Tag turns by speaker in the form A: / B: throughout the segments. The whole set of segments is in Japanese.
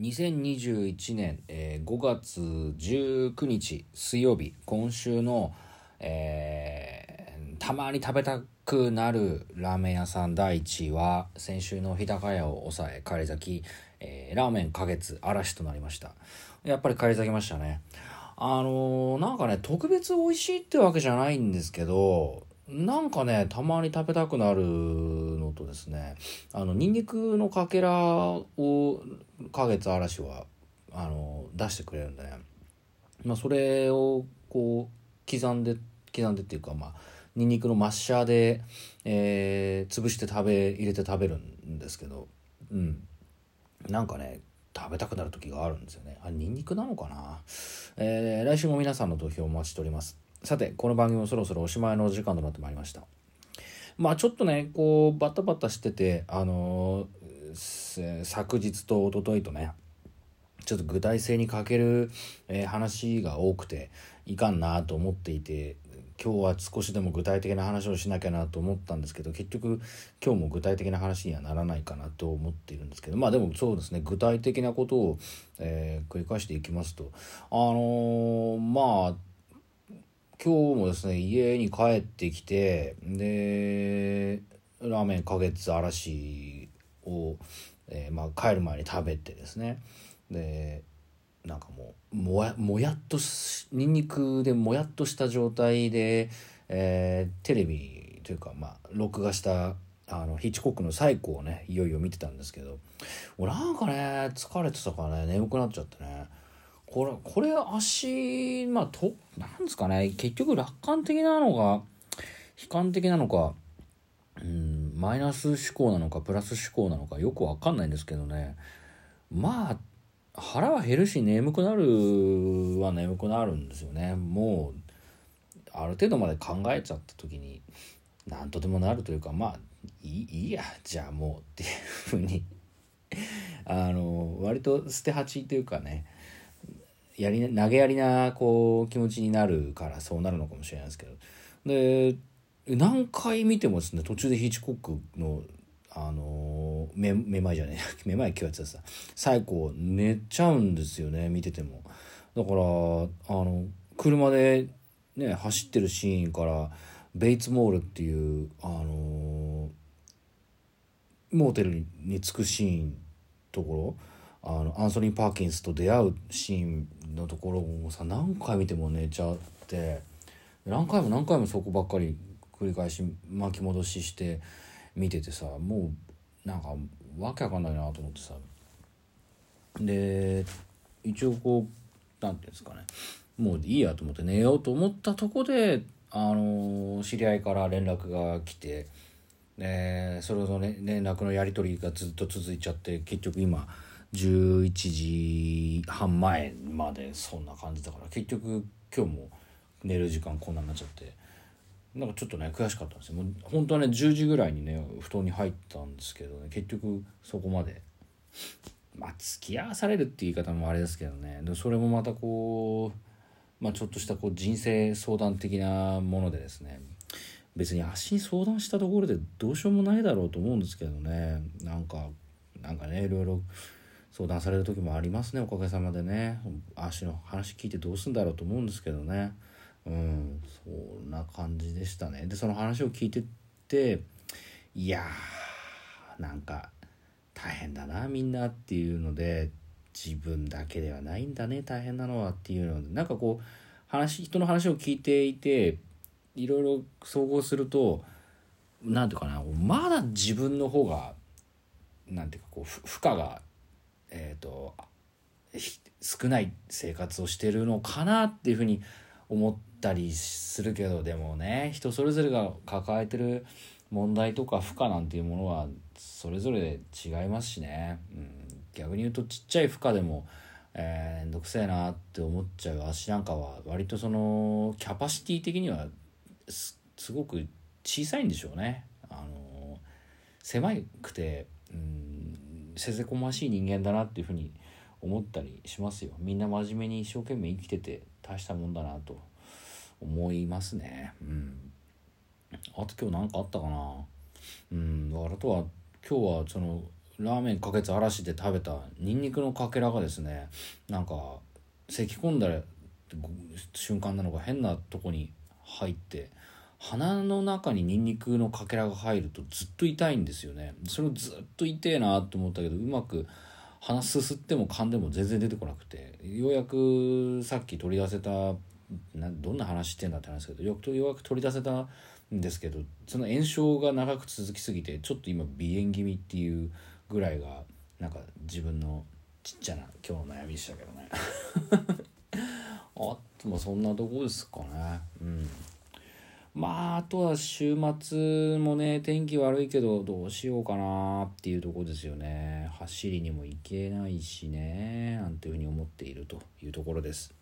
A: 2021年、えー5月19日水曜日今週の、えーたまに食べたくなるラーメン屋さん第1位は先週の日高屋を抑え返り咲き、えーラーメン花月嵐となりました。やっぱり返り咲きましたね。あのーなんかね特別美味しいってわけじゃないんですけどなんかねたまに食べたくなるのとですねあのニンニクのかけらを花月嵐はあの出してくれるんでね、まあ、それをこう刻んで刻んでっていうかまあニンニクのマッシャーで、えー潰して食べ入れて食べるんですけどうん。なんかね食べたくなる時があるんですよね。あニンニクなのかな、えー来週も皆さんの投票お待ちしております。さてこの番組もそろそろおしまいの時間となってまいりました。まあちょっとねこうバタバタしててあのー昨日と一昨日とねちょっと具体性に欠ける、えー話が多くていかんなと思っていて今日は少しでも具体的な話をしなきゃなと思ったんですけど結局今日も具体的な話にはならないかなと思っているんですけどまあでもそうですね具体的なことを、えー繰り返していきますとあのーまあ今日もですね家に帰ってきてでラーメン花月嵐を、えーまあ、帰る前に食べてですね。でなんかもうもやもやっとしニンニクでもやっとした状態で、えーテレビというかまあ録画したあのヒッチコックの最高をねいよいよ見てたんですけど俺なんかね疲れてたからね眠くなっちゃってね。これこれ足まあとなんですかね。結局楽観的なのか悲観的なのかうんマイナス思考なのかプラス思考なのかよくわかんないんですけどね。まあ腹は減るし眠くなるは眠くなるんですよね。もうある程度まで考えちゃった時に何とでもなるというかまあいいいいやじゃあもうっていうふうにあの割と捨て鉢というかね。やり投げやりなこう気持ちになるからそうなるのかもしれないですけど。で何回見てもですね途中でヒッチコックのあのめめまいじゃねえ めまい今日やってたさ。最後寝ちゃうんですよね見てても。だからあの車でね走ってるシーンからベイツモールっていうあのモーテルに着くシーンところあのアンソニー・パーキンスと出会うシーンのところもさ何回見ても寝ちゃって何回も何回もそこばっかり繰り返し巻き戻しして見ててさもうなんかわけわかんないなと思ってさ。で一応こうなんていうんですかね。もういいやと思って寝ようと思ったとこであの知り合いから連絡が来てでそれの、ね、連絡のやり取りがずっと続いちゃって結局今11時半前までそんな感じだから結局今日も寝る時間こんなになっちゃってなんかちょっとね悔しかったんですよ。もう本当はね10時ぐらいにね布団に入ったんですけどね結局そこまでまあ付き合わされるって言い方もあれですけどねでそれもまたこうまあちょっとしたこう人生相談的なものでですね別に足に相談したところでどうしようもないだろうと思うんですけどねなんかなんかねいろいろ相談される時もありますねおかげさまでね。足の話聞いてどうすんだろうと思うんですけどね。うんそんな感じでしたね。でその話を聞いてっていやーなんか大変だなみんなっていうので自分だけではないんだね大変なのはっていうのでなんかこう話人の話を聞いていていろいろ総合するとなんていうかなまだ自分の方がなんていうかこう負荷がえっ、と少ない生活をしてるのかなっていうふうに思ったりするけどでもね人それぞれが抱えてる問題とか負荷なんていうものはそれぞれ違いますしね、うん、逆に言うとちっちゃい負荷でもえー、めんどくせえなって思っちゃう足なんかは割とそのキャパシティ的にはすすごく小さいんでしょうね。あの狭くて、うん、せせこましい人間だなっていうふうに思ったりしますよ。みんな真面目に一生懸命生きてて大したもんだなと思いますね。うん、あと今日何かあったかな？うん、あとは今日はそのラーメンかけつ嵐で食べたニンニクのかけらがですねなんか咳き込んだ瞬間なのか変なとこに入って鼻の中にニンニクのかけらが入るとずっと痛いんですよね。それをずっと痛えなと思ったけどうまく鼻すすっても噛んでも全然出てこなくてようやくさっき取り出せたなどんな話してんだって話ですけどよくようやく取り出せたんですけどその炎症が長く続きすぎてちょっと今鼻炎気味っていうぐらいがなんか自分のちっちゃな今日の悩みでしたけどね。あともそんなとこですかね。うん。まああとは週末もね天気悪いけどどうしようかなっていうとこですよね。走りにも行けないしねなんていうふうに思っているというところです。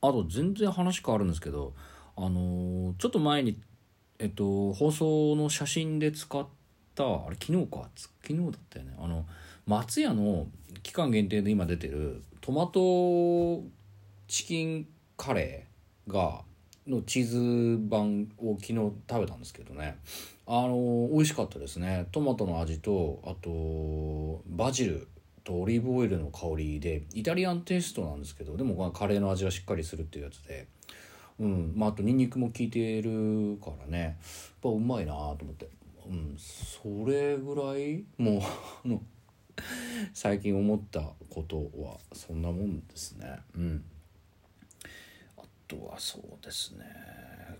A: あと全然話変わるんですけどあのー、ちょっと前にえっと放送の写真で使ったあれ昨日か昨日だったよね。あの松屋の期間限定で今出てるトマトチキンカレーがのチーズ版を昨日食べたんですけどね。あの美味しかったですね。トマトの味とあとバジルとオリーブオイルの香りでイタリアンテイストなんですけどでもカレーの味がしっかりするっていうやつで。うんまああとニンニクも効いてるからね。やっぱうまいなと思って。うんそれぐらいもう最近思ったことはそんなもんですね。うん。とはそうですね。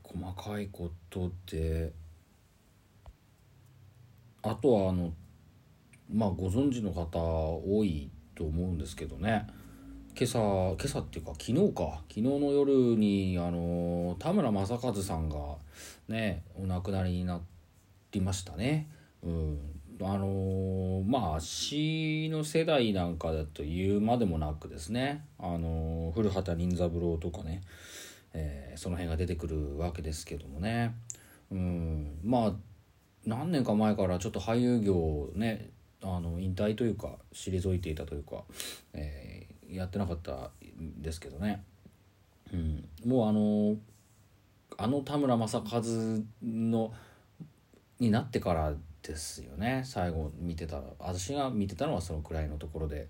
A: 細かいことで。あとはあのまあご存知の方多いと思うんですけどね。今朝今朝っていうか昨日か。昨日の夜にあの田村正和さんがねお亡くなりになりましたね。うん。あの、まあ詩の世代なんかだと言うまでもなくですね、あの、古畑任三郎とかね、えー、その辺が出てくるわけですけどもね、うん、まあ何年か前からちょっと俳優業をねあの引退というか退いていたというか、えー、やってなかったんですけどね、うん、もうあのあの田村正和のになってからですよね。最後見てた私が見てたのはそのくらいのところで。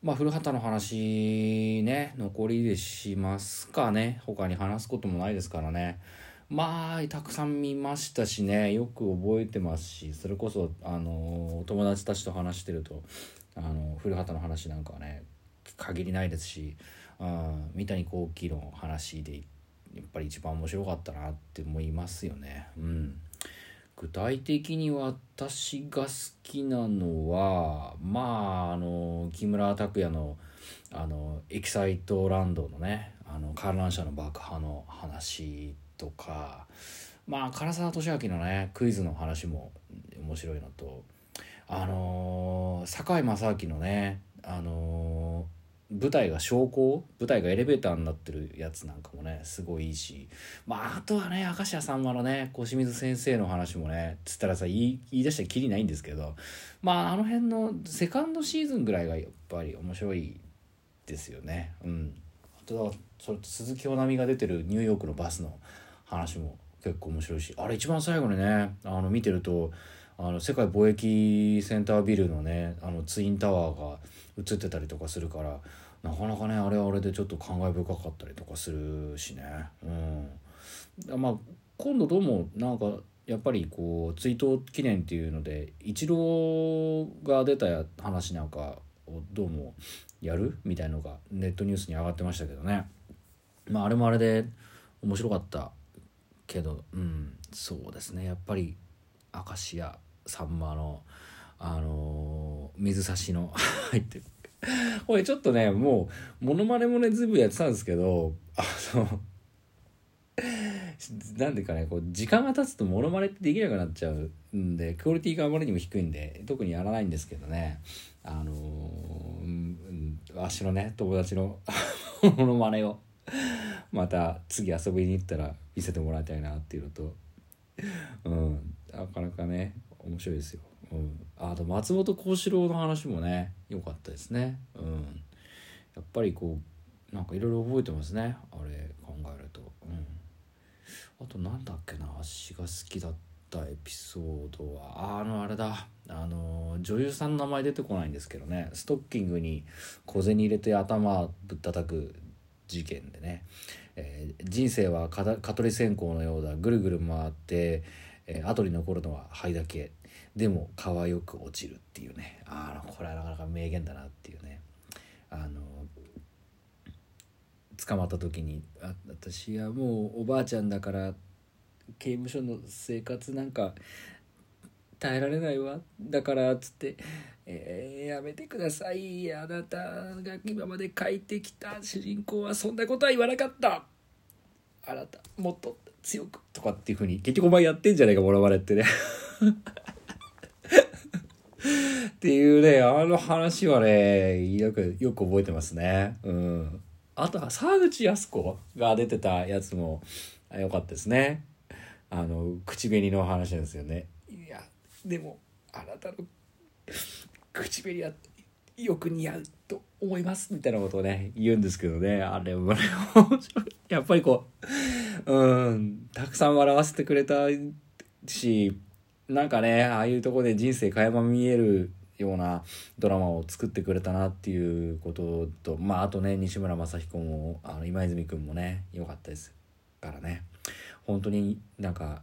A: まあ古畑の話ね残りでしますかね。他に話すこともないですからね。まあたくさん見ましたしね。よく覚えてますしそれこそあの友達たちと話してるとあの古畑の話なんかはね限りないですし、うん、三谷幸喜の話でやっぱり一番面白かったなって思いますよね。うん。具体的に私が好きなのはまああの木村拓哉のあのエキサイトランドのねあの観覧車の爆破の話とかまあ唐沢寿明のねクイズの話も面白いのとあの堺正明のねあの舞台が昇降舞台がエレベーターになってるやつなんかもねすごいいいし。まああとはね明石家さんまのね小清水先生の話もねつったらさ言い言い出したらきりないんですけどまああの辺のセカンドシーズンぐらいがやっぱり面白いですよね。うん。あとはそれと鈴木保奈美が出てるニューヨークのバスの話も結構面白いしあれ一番最後にねあの見てるとあの世界貿易センタービルのねあのツインタワーが映ってたりとかするからなかなかねあれはあれでちょっと感慨深かったりとかするしね。うん。まあ今度どうもなんかやっぱりこう追悼記念っていうのでイチローが出た話なんかをどうもやるみたいのがネットニュースに上がってましたけどね。まああれもあれで面白かったけどうん。そうですね。やっぱり明石家さんまのあのー、水差しの 入ってる。これちょっとねもうモノマネもねずいぶんやってたんですけどあのなんでかねこう時間が経つとモノマネってできなくなっちゃうんでクオリティがあまりにも低いんで特にやらないんですけどねあのー、うん、わしのね友達の モノマネをまた次遊びに行ったら見せてもらいたいなっていうのとうんなかなかね面白いですよ。うん、あと松本幸四郎の話もね良かったですね。うん、やっぱりこうなんかいろいろ覚えてますね。あれ考えると。うん、あとなんだっけな足が好きだったエピソードは。あのあれだ。あの女優さんの名前出てこないんですけどね。ストッキングに小銭入れて頭ぶったたく事件でね、えー、人生は蚊取り線香のようだ。ぐるぐる回って、えー、後に残るのは灰だけでも皮よく落ちるっていうね。ああこれはなかなか名言だなっていうね。あの捕まった時にあ私はもうおばあちゃんだから刑務所の生活なんか耐えられないわ。だからっつって「えー、やめてください。あなたが今まで書いてきた主人公はそんなことは言わなかった。あなたもっと。強く」とかっていうふうに結局お前やってんじゃないかモノマネってね。っていうねあの話はねよくよく覚えてますね。うん。あとは沢口靖子が出てたやつも良かったですね。あの口紅の話なんですよね。いやでもあなたの口紅はよく似合うと思いますみたいなことをね言うんですけどねあれもねやっぱりこううんたくさん笑わせてくれたしなんかねああいうとこで人生垣間見えるようなドラマを作ってくれたなっていうこととまああとね西村雅彦もあの今泉君もね良かったですからね。本当になんか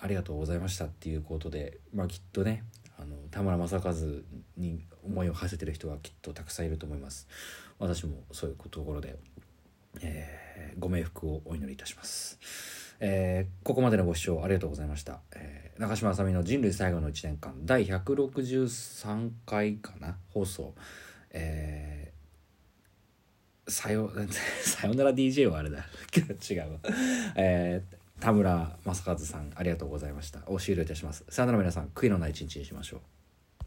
A: ありがとうございましたっていうことでまあきっとねあの田村正和に思いを馳せてる人はきっとたくさんいると思います。私もそういうところで、えー、ご冥福をお祈りいたします、えー、ここまでのご視聴ありがとうございました、えー、中島あさみの人類最後の1年間第163回かな？放送。えー、さよ さよなら DJ はあれだ。違うえー田村正和さんありがとうございました。お終了いたします。さよなら皆さん悔いのない一日にしましょう。